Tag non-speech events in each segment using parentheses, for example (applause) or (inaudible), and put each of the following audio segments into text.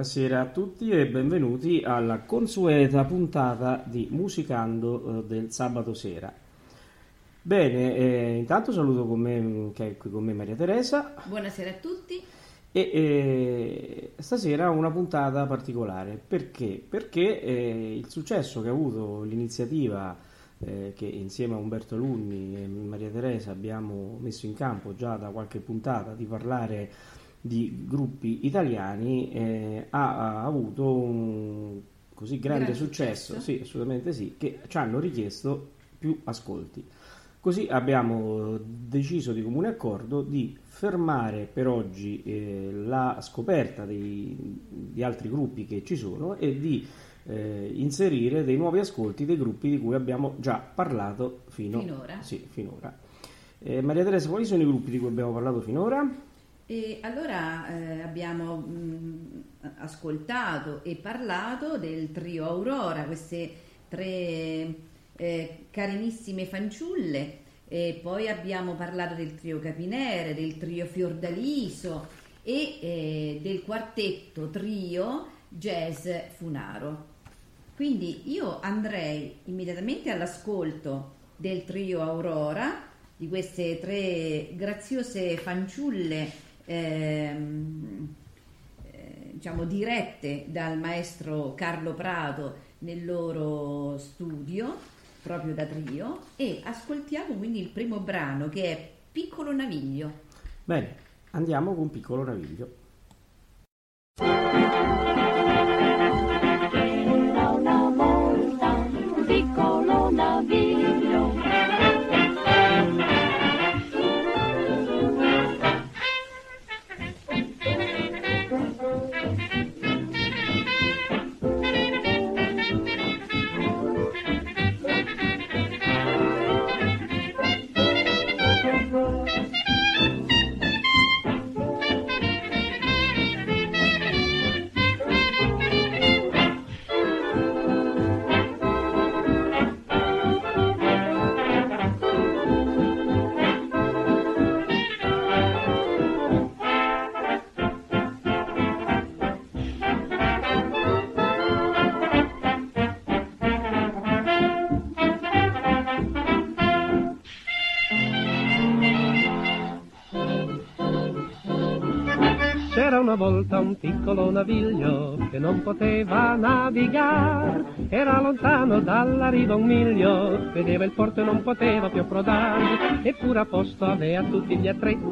Buonasera a tutti e benvenuti alla consueta puntata di Musicando eh, del sabato sera. Bene, eh, intanto saluto con me, che è qui con me Maria Teresa. Buonasera a tutti. E eh, stasera una puntata particolare perché? Perché eh, il successo che ha avuto l'iniziativa eh, che insieme a Umberto Lunni e Maria Teresa abbiamo messo in campo già da qualche puntata di parlare di gruppi italiani eh, ha, ha, avuto un così grande, grande successo, successo, sì, assolutamente sì, che ci hanno richiesto più ascolti. Così abbiamo deciso di comune accordo di fermare per oggi eh, la scoperta dei, di altri gruppi che ci sono e di eh, inserire dei nuovi ascolti dei gruppi di cui abbiamo già parlato fino, finora. Sì, finora. Eh, Maria Teresa, quali sono i gruppi di cui abbiamo parlato finora? E allora eh, abbiamo mh, ascoltato e parlato del trio Aurora, queste tre eh, carinissime fanciulle, e poi abbiamo parlato del trio Capinere, del trio Fiordaliso e eh, del quartetto trio Jazz Funaro. Quindi io andrei immediatamente all'ascolto del trio Aurora, di queste tre graziose fanciulle ehm, eh, diciamo, dirette dal maestro Carlo Prato nel loro studio, proprio da trio, e ascoltiamo quindi il primo brano che è Piccolo Naviglio. Bene, andiamo con Piccolo Naviglio. Una volta un piccolo naviglio che non poteva navigare, era lontano dalla riva un miglio, vedeva il porto e non poteva più approdare, eppure a posto aveva tutti gli attrezzi,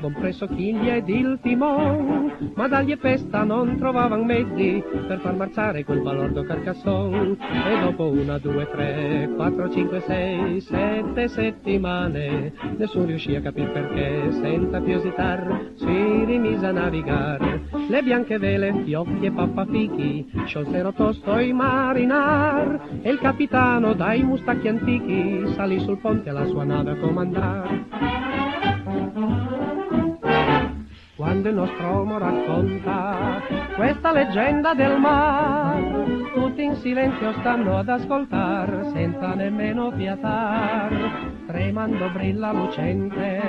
compreso chiglia ed il timon, ma dagli e pesta non trovavano mezzi per far marciare quel balordo carcasson, e dopo una, due, tre, quattro, cinque, sei, sette settimane, nessuno riuscì a capire perché, senza più esitar, si rimise a navigare mare. Le bianche vele, fiocchi e pappafichi, sciolsero tosto i marinar, e il capitano dai mustacchi antichi salì sul ponte alla sua nave a comandare. Quando il nostro uomo racconta questa leggenda del mar, tutti in silenzio stanno ad ascoltar, senza nemmeno fiatar. Tremando brilla lucente,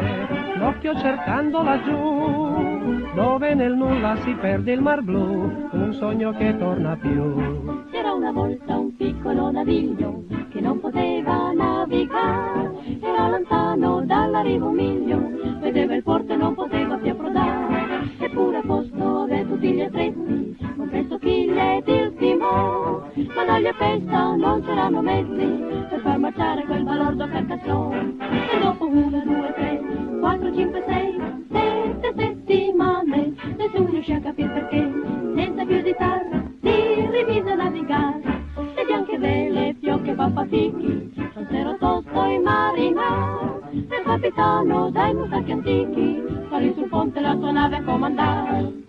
l'occhio cercando laggiù, dove nel nulla si perde il mar blu, un sogno che torna più. C'era una volta un piccolo naviglio che non poteva navigare, era lontano dalla riva un miglio, vedeva il porto e non poteva più approdare, eppure a posto di tutti gli attrezzi, compreso chiglia ed il timone, ma dagli a festa non c'erano mezzi per far marciare quel balordo carcassone, e dopo una, due, tre, quattro, cinque, sei, sette settimane, nessuno riuscì a capire perché, senza più esitare, si rimise a navigare, le bianche vele, fiocche e pappafichi, sero tosto i marinai, il capitano dai mutacchi antichi, salì sul ponte la sua nave a comandare.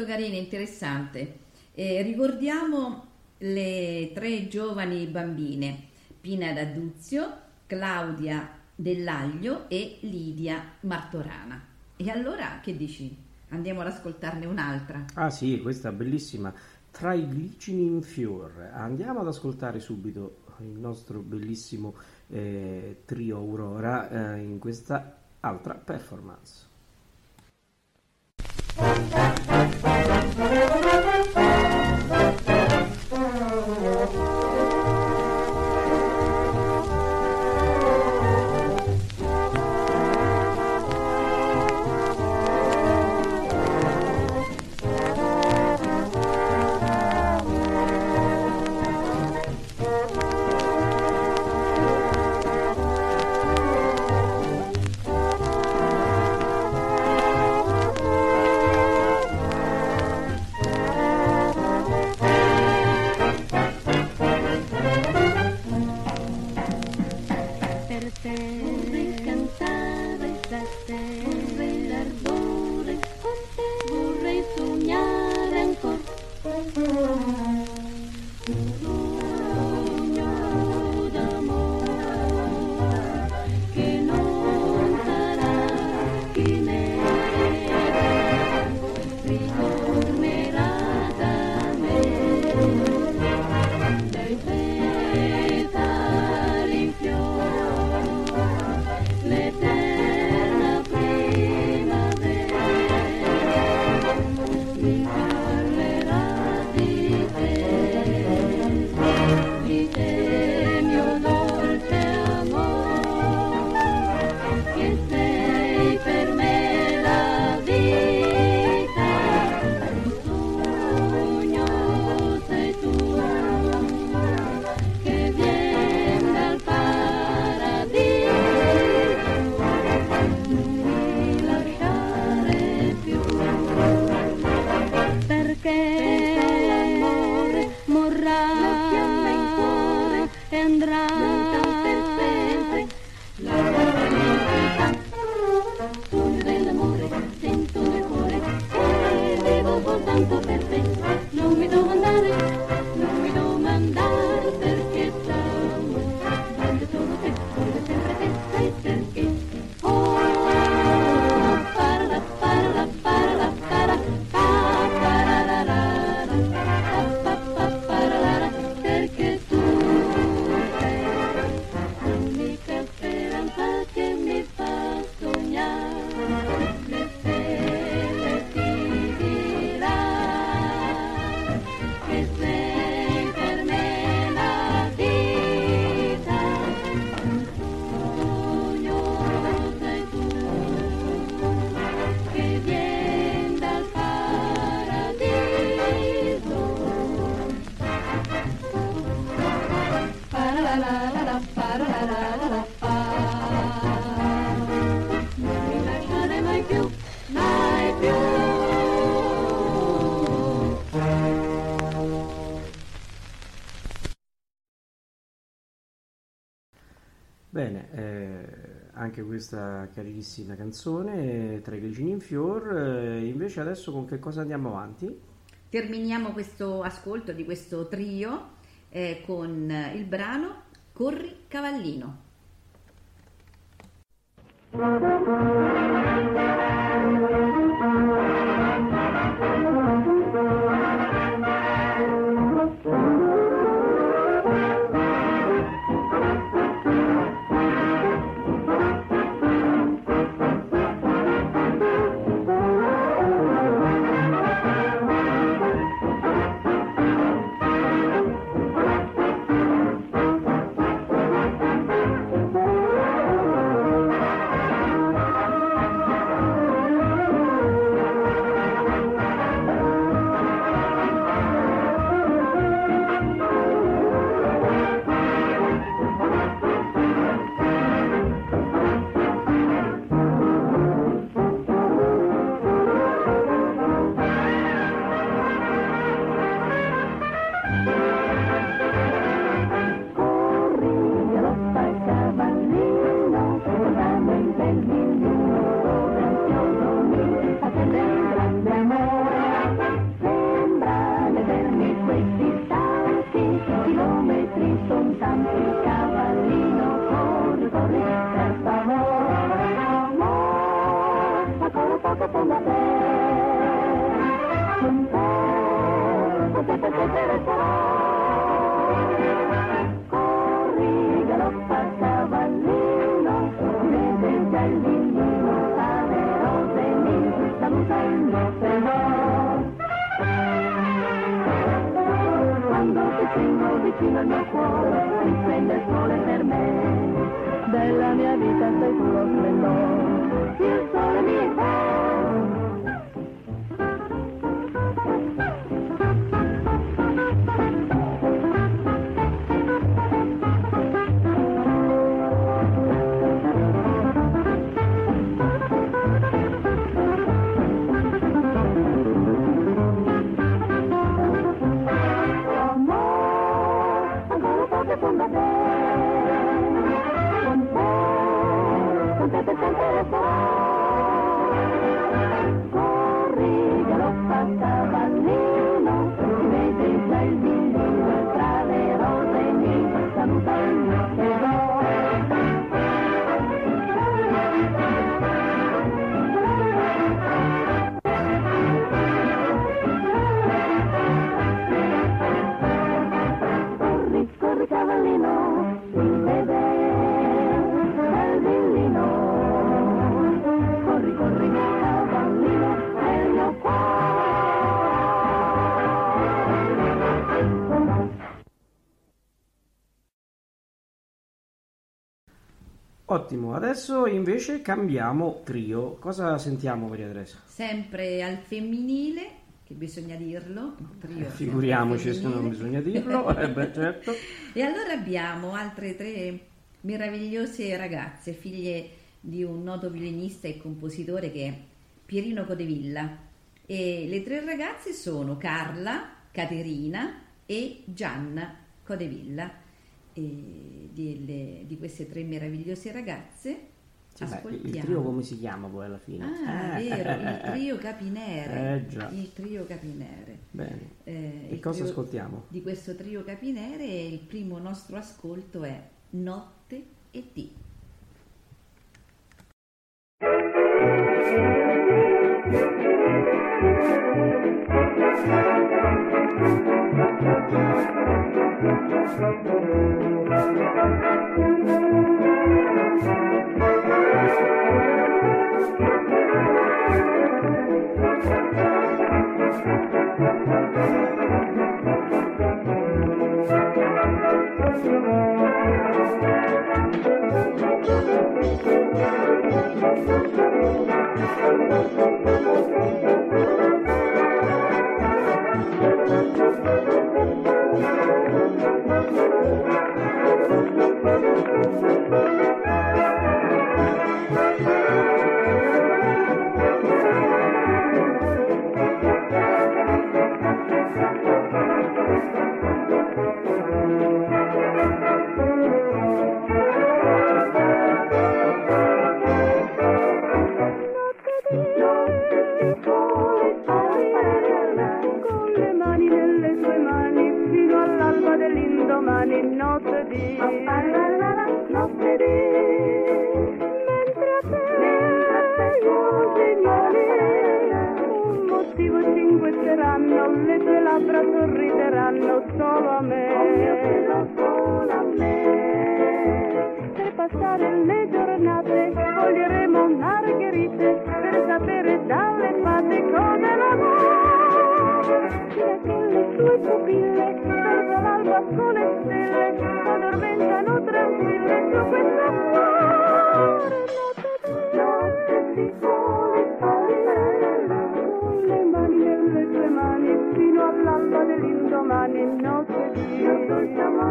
Molto carina, interessante. Eh, ricordiamo le tre giovani bambine, Pina D'Aduzio, Claudia Dell'Aglio e Lidia Martorana. E allora che dici? Andiamo ad ascoltarne un'altra. Ah sì, questa bellissima. Tra i glicini in fior. Andiamo ad ascoltare subito il nostro bellissimo eh, trio Aurora eh, in questa altra performance. Thank you. Anche questa carinissima canzone, Tra i glicini in fior, eh, invece adesso con che cosa andiamo avanti? Terminiamo questo ascolto di questo trio eh, con il brano Corri cavallino. Vicino al mio cuore, mi prende il sole per me. Della mia vita sei tu lo splendore, il sole mi fa. Ottimo, adesso invece cambiamo trio. Cosa sentiamo Maria Teresa? Sempre al femminile, che bisogna dirlo. trio sempre Figuriamoci se non bisogna (laughs) dirlo, eh beh, certo. E allora abbiamo altre tre meravigliose ragazze, figlie di un noto violinista e compositore che è Pierino Codevilla. E le tre ragazze sono Carla, Caterina e Gianna Codevilla. Di, di queste tre meravigliose ragazze Sì, ascoltiamo. il trio come si chiama poi alla fine? Ah, Eh, vero, eh, il eh, trio Capinere. Eh. Il trio Capinere. Bene. Eh, E cosa ascoltiamo? Di questo trio Capinere il primo nostro ascolto è Notte e Dì. Con di siamo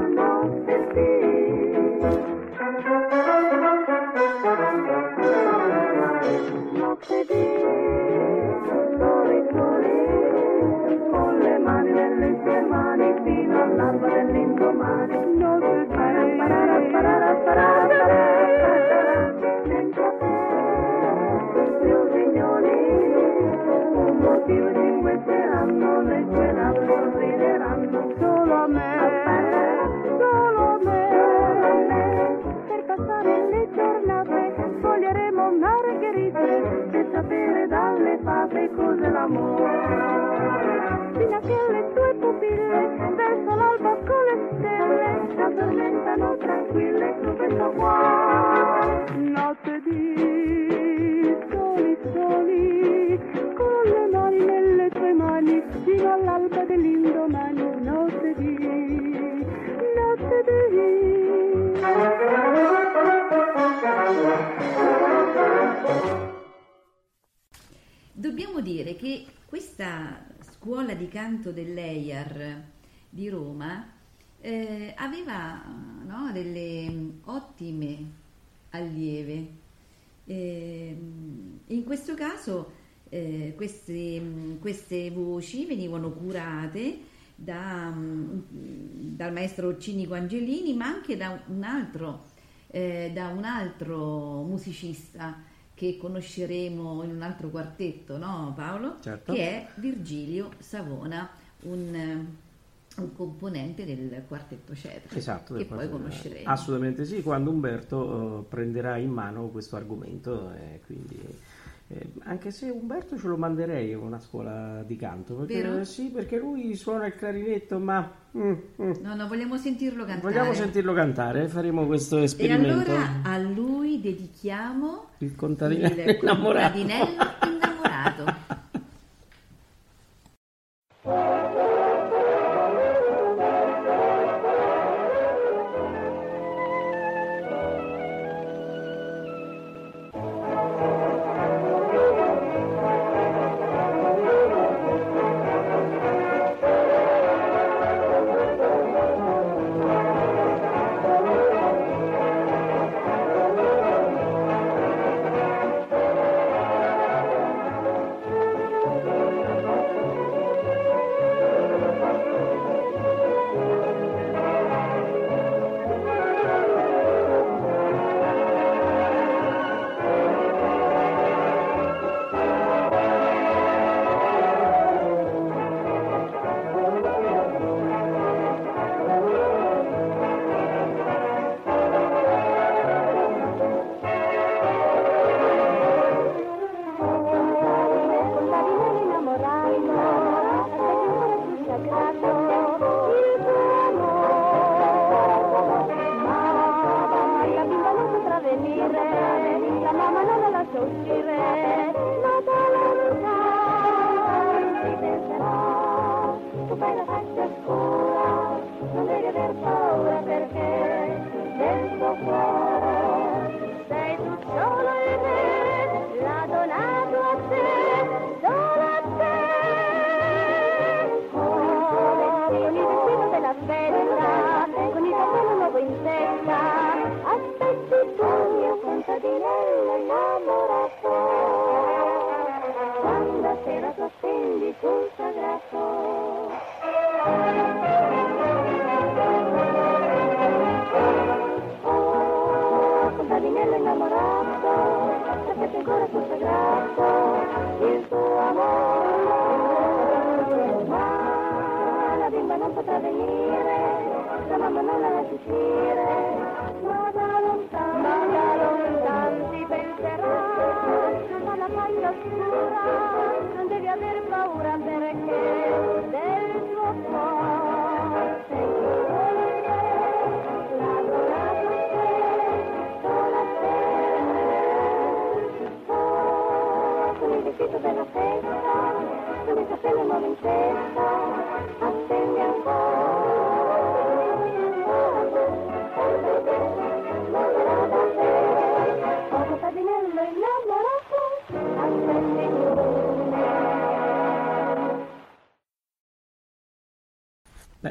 canto dell'EIAR di Roma eh, aveva no, delle mm, ottime allieve. Eh, in questo caso eh, queste, mm, queste voci venivano curate da, mm, dal maestro Cinico Angelini, ma anche da un altro, eh, da un altro musicista che conosceremo in un altro quartetto, no Paolo? Certo. Che è Virgilio Savona, un, eh, un componente del quartetto Cetra, Esatto, che poi conosceremo. Assolutamente sì, quando Umberto eh, prenderà in mano questo argomento, eh, quindi, eh, anche se Umberto ce lo manderei a una scuola di canto, perché, Vero? sì, perché lui suona il clarinetto, ma mm, mm. No, no, vogliamo sentirlo cantare. vogliamo sentirlo cantare, faremo questo E esperimento. allora a lui dedichiamo Il contadinello il (laughs) innamorato. contadinello innamorato. Non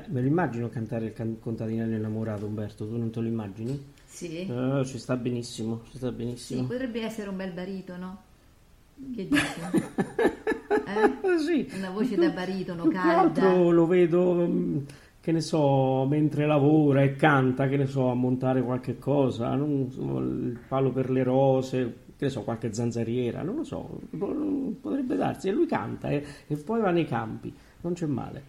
me lo immagino cantare il can- contadinello innamorato, Umberto, tu non te lo immagini? Sì, Eh, ci sta benissimo, ci sta sì, benissimo. potrebbe essere un bel baritono. Che dici? (laughs) Eh? Sì. Una voce da baritono calda. altro lo vedo, mm, che ne so, mentre lavora e canta, che ne so, a montare qualche cosa, non so, il palo per le rose, che ne so, qualche zanzariera, non lo so, po- potrebbe darsi. E lui canta e, e poi va nei campi, non c'è male.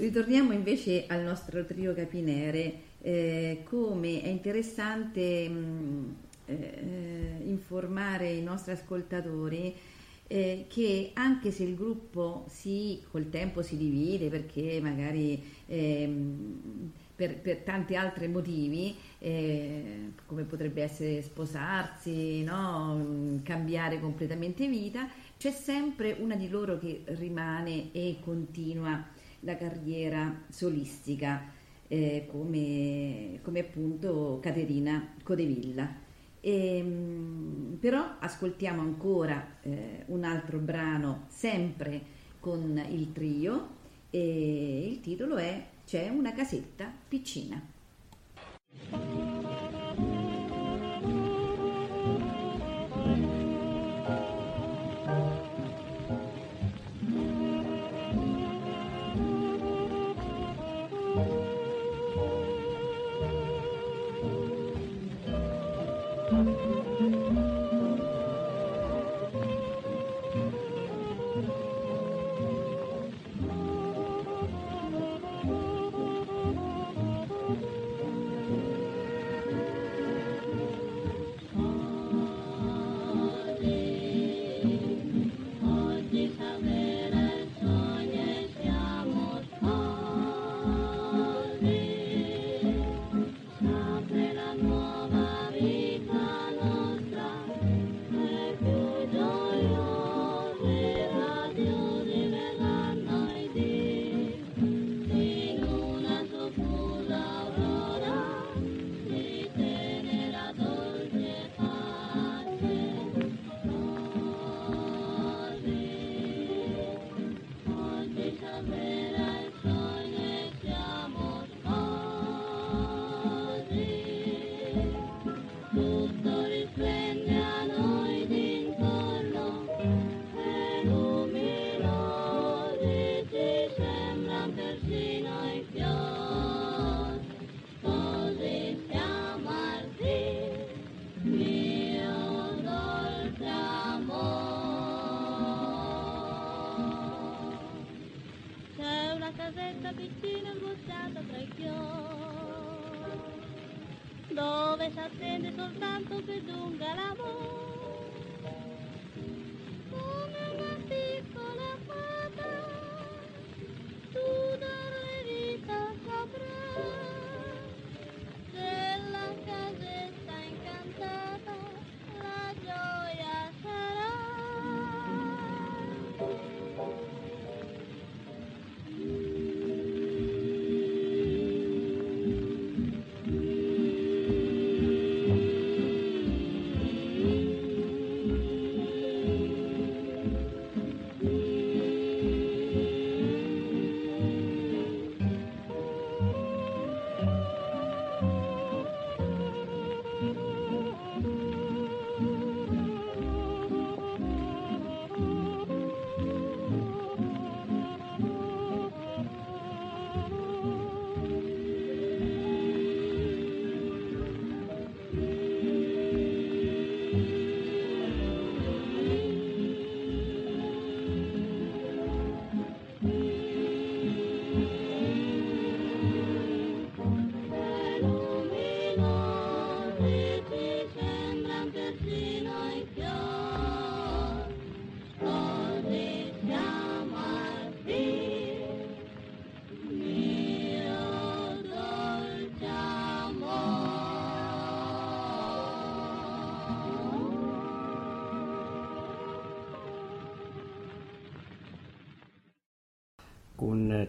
Ritorniamo invece al nostro trio capinere, eh, come è interessante mh, eh, informare i nostri ascoltatori eh, che anche se il gruppo si, col tempo si divide perché magari ehm, per, per tanti altri motivi, eh, come potrebbe essere sposarsi, no? Mm, cambiare completamente vita, c'è sempre una di loro che rimane e continua la carriera solistica, eh, come, come appunto Caterina Codevilla. Ehm, però ascoltiamo ancora eh, un altro brano sempre con il trio e il titolo è C'è una casetta piccina.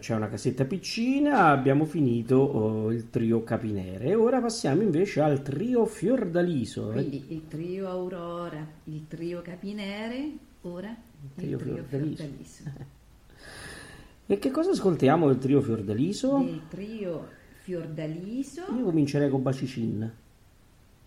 C'è una casetta piccina abbiamo finito oh, il trio Capinere e ora passiamo invece al trio Fiordaliso. eh. Quindi il trio Aurora, il trio Capinere, ora il trio trio, Fiordaliso. Fiordaliso. (laughs) E che cosa ascoltiamo del trio Fiordaliso? Del trio Fiordaliso Io comincerei con Bacicin.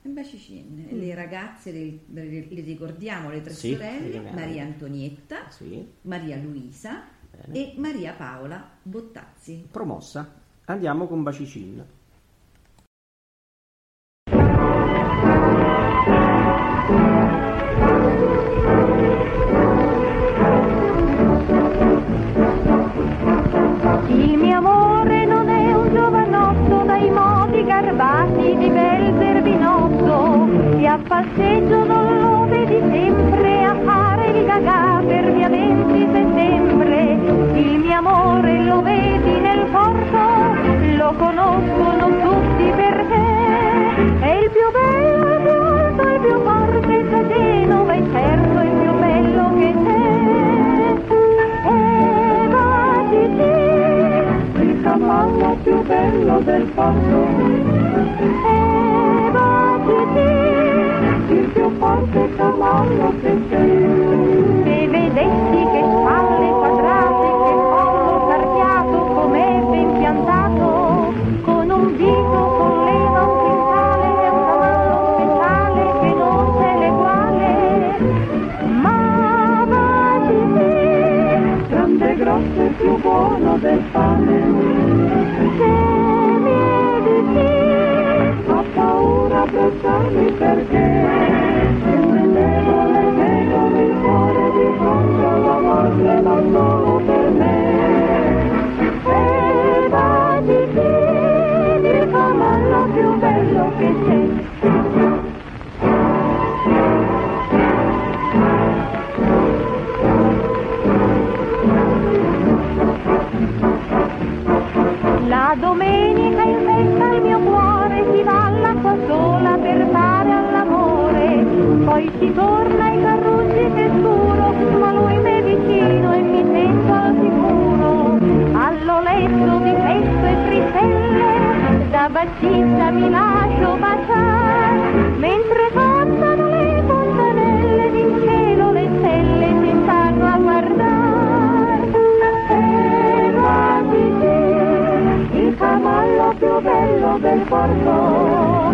Bacicin, le ragazze, le, le ricordiamo le tre Sì, le sorelle. Maria Antonietta, Sì, Maria Luisa Bene. e Maria Paola Bottazzi. promossa. Andiamo con Bacicin. Il mio amore non è un giovanotto dai modi garbati di bel zerbinotto, e a passeggio non conoscono tutti per te. è il più bello, il più alto, il più forte, il più Genova, il certo, il più bello che c'è. E vagiti, il cavallo più bello del posto. E vagiti, il più forte cavallo che c'è. Chi torna ai carrucci battista mi lascio baciare, mentre cantano le fontanelle di cielo le stelle si stanno a guardare. Fermati te, il cavallo più bello del porto,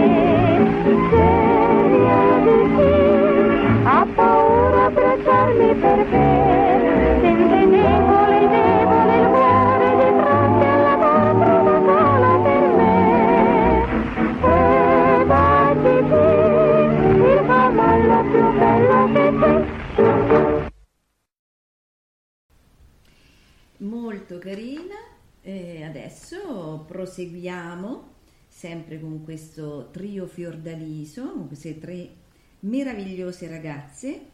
Carina e adesso proseguiamo sempre con questo trio Fiordaliso, con queste tre meravigliose ragazze,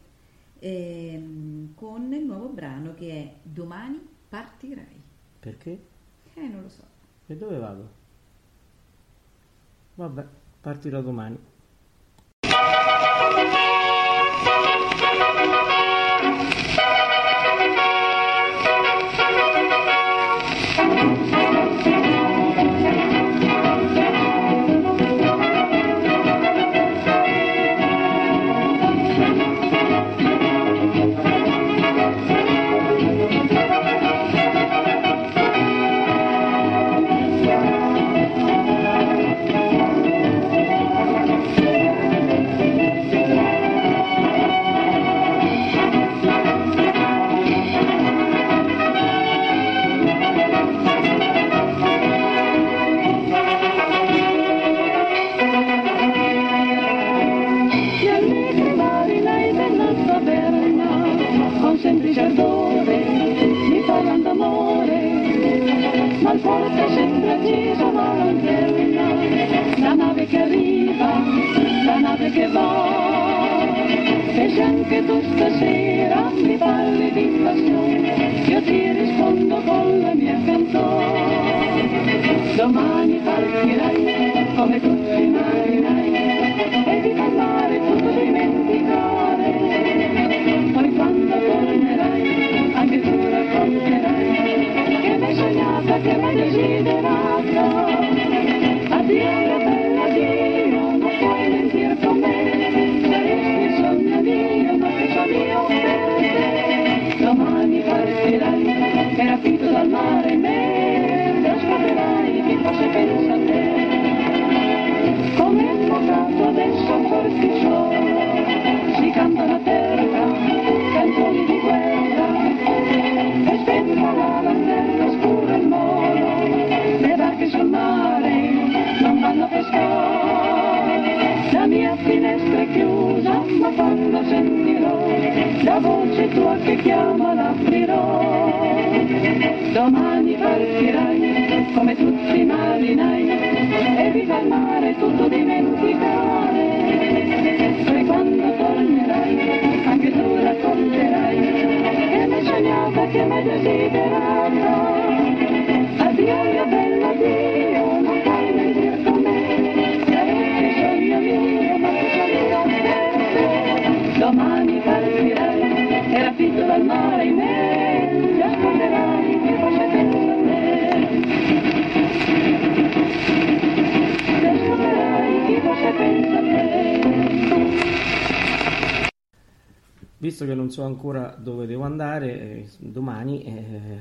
ehm, con il nuovo brano che è Domani partirai. Perché? Eh, non lo so. E dove vado? Vabbè, partirò domani. che va. E c'è anche tu stasera mi parli di passione, io ti rispondo con la mia canzone. Domani partirà. Visto che non so ancora dove devo andare, eh, domani eh,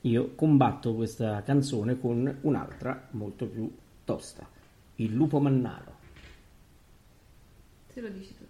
io combatto questa canzone con un'altra molto più tosta, Il lupo mannaro. Se lo dici tu.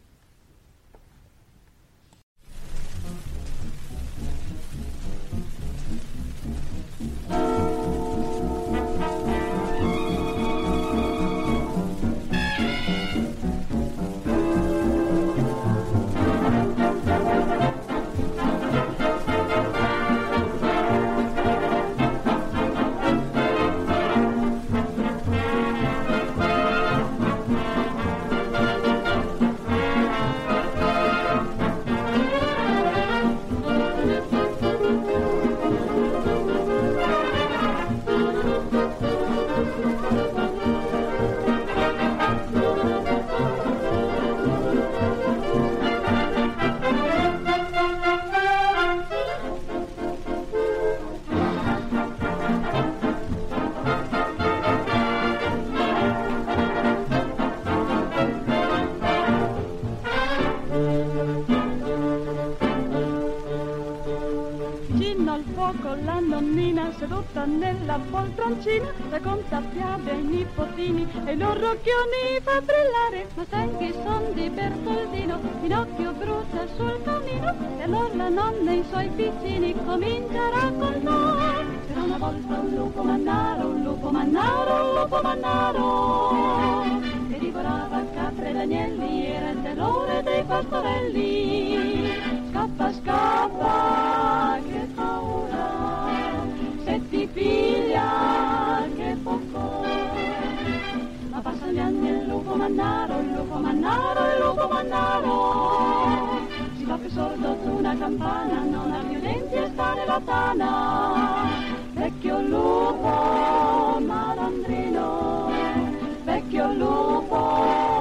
Vicino al fuoco la nonnina seduta nella poltroncina racconta fiabe ai nipotini e i loro occhioni fa brillare. Ma sai che son di Bertoldino Pinocchio brucia sul camino e allora la nonna e i suoi piccini comincia a raccontare c'era una volta un lupo mannaro un lupo mannaro un lupo mannaro che divorava capre ed agnelli era il terrore dei pastorelli scappa scappa che paura. Se ti piglia che poco. Ma passano gli anni il lupo mannaro il lupo mannaro il lupo mannaro. Si fa più sordo una campana non ha più denti e sta nella tana. Vecchio lupo malandrino vecchio lupo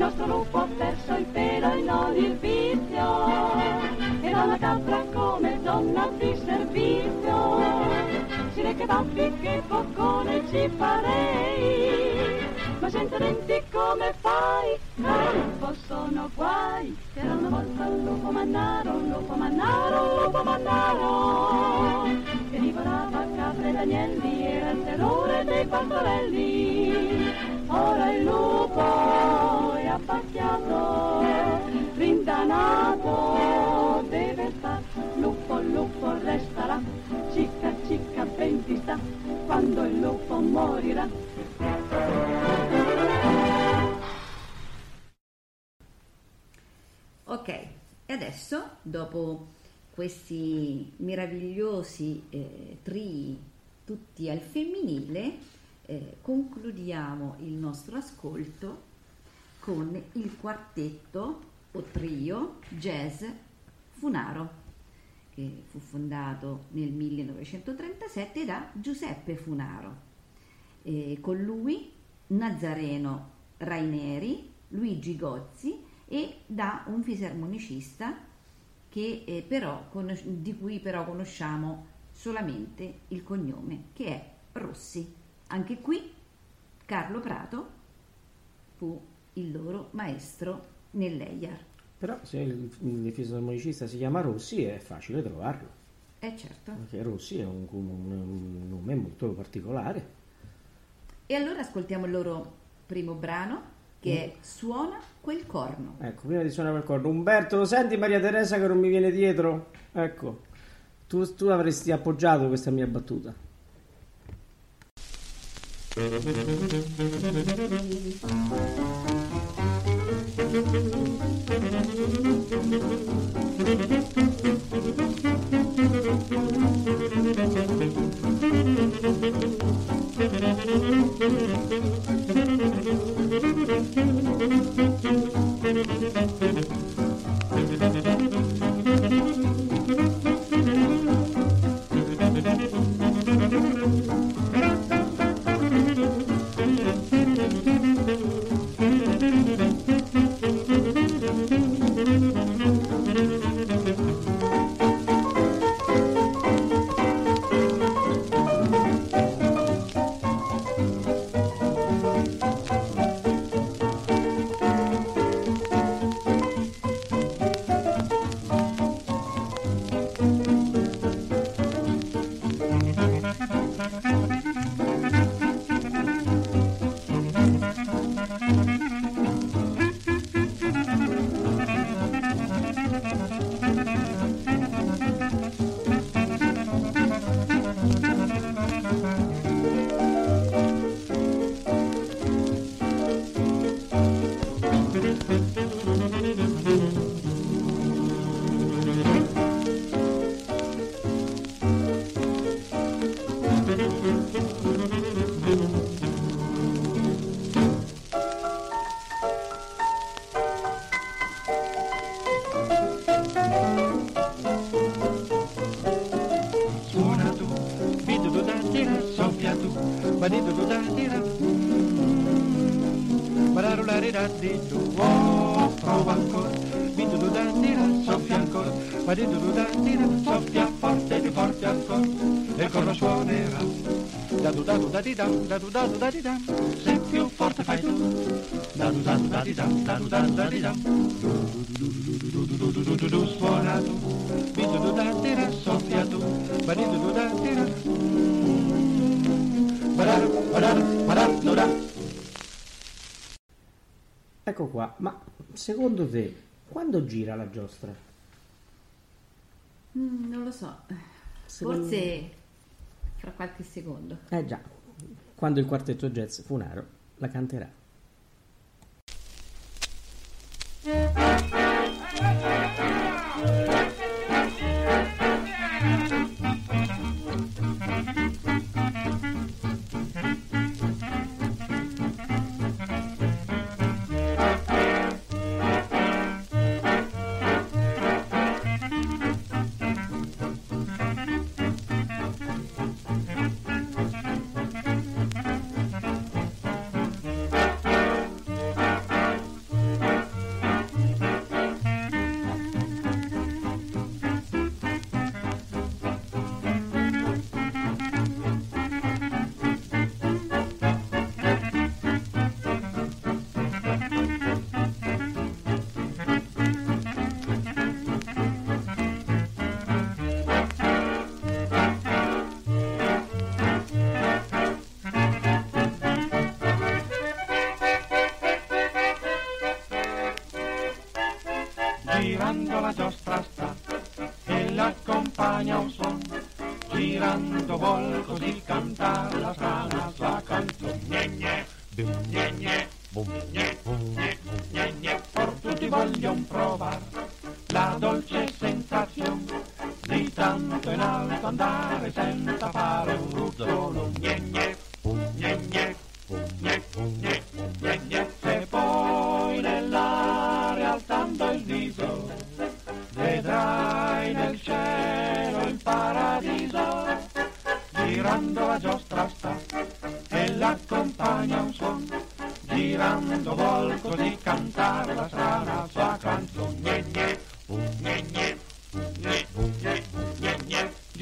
nostro lupo ha perso il pelo e non il vizio. Era una capra come donna di servizio. Si reca baffi che boccone ci farei. Ma senza denti come fai? Caro lupo sono guai. Era una volta un lupo mannaro un lupo mannaro un lupo mannaro. Che divorava capre ed agnelli era il terrore dei pastorelli ora il lupo è abbacchiato rintanato deve star lupo lupo resterà cicca cicca ben ti sta. Quando il lupo morirà. Ok, e adesso, dopo questi meravigliosi eh, trii tutti al femminile, eh, concludiamo il nostro ascolto con il quartetto o trio jazz Funaro, che fu fondato nel 1937 da Giuseppe Funaro. E con lui Nazareno Raineri, Luigi Gozzi e da un fisarmonicista che, eh, però, conos- di cui però conosciamo solamente il cognome, che è Rossi. Anche qui Carlo Prato fu il loro maestro nell'EIAR. Però se il, il fisarmonicista si chiama Rossi è facile trovarlo, Eh certo. perché Rossi è un, un- un nome molto particolare. E allora ascoltiamo il loro primo brano che è Suona quel corno. Ecco, prima di suonare quel corno, Umberto, lo senti Maria Teresa che non mi viene dietro? Ecco, tu, tu avresti appoggiato questa mia battuta. Thank you. di dudatira soffia forte e di forte ancora. E il coro suonerà da du da du da di da da du da du da di da se più forte fai tu. Da du da du da di da da du da du da di da du suona tu mi du du da tira soffia tu. Ma di du da tira badar badar badar du da Ecco qua, ma secondo te quando gira la giostra? Lo so, Secondo- forse fra qualche secondo. Eh già, quando il quartetto jazz Funaro la canterà.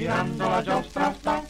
Gne girando la giostra sta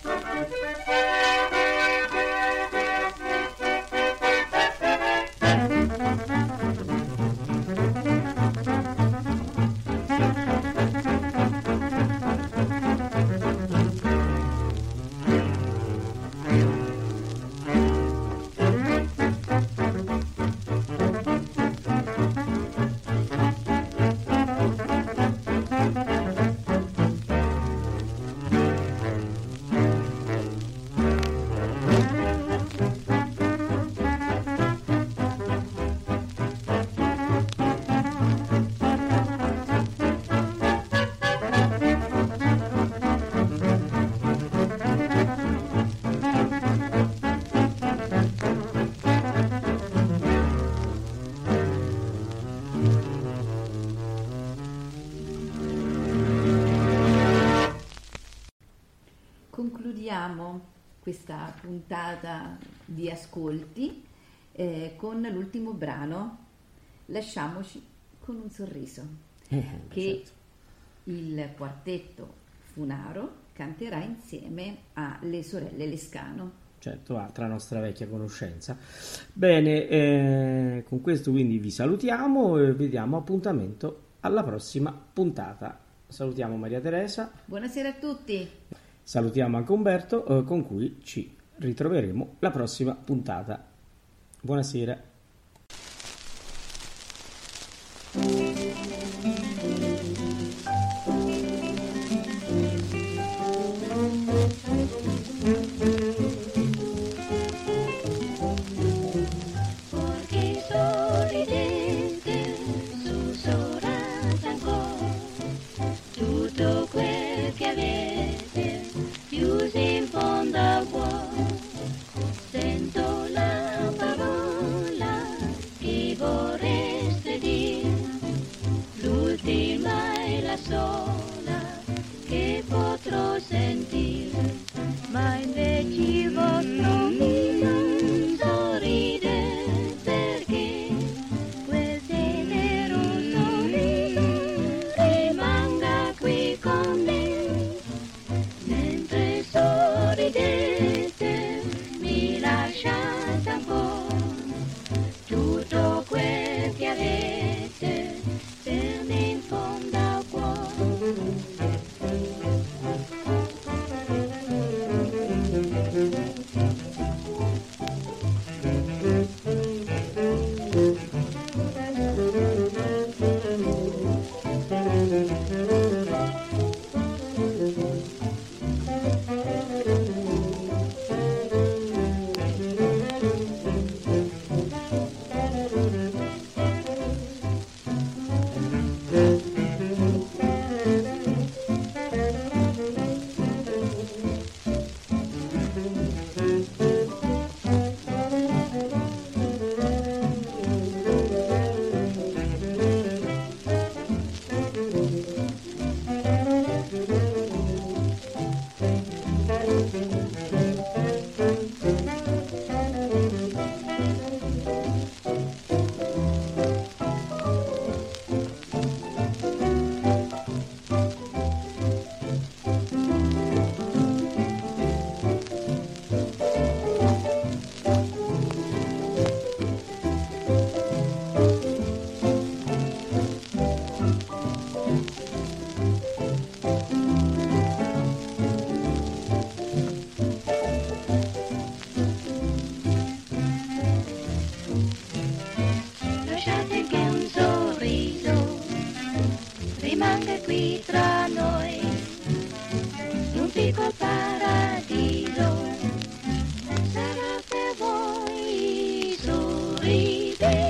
puntata di ascolti eh, con l'ultimo brano Lasciamoci con un sorriso Eh, che certo. il quartetto Funaro canterà insieme alle sorelle Lescano. Certo, altra nostra vecchia conoscenza. Bene, eh, con questo quindi vi salutiamo e vi diamo appuntamento alla prossima puntata. Salutiamo Maria Teresa, Buonasera a tutti! salutiamo anche Umberto eh, con cui ci ritroveremo la prossima puntata. Buonasera. day.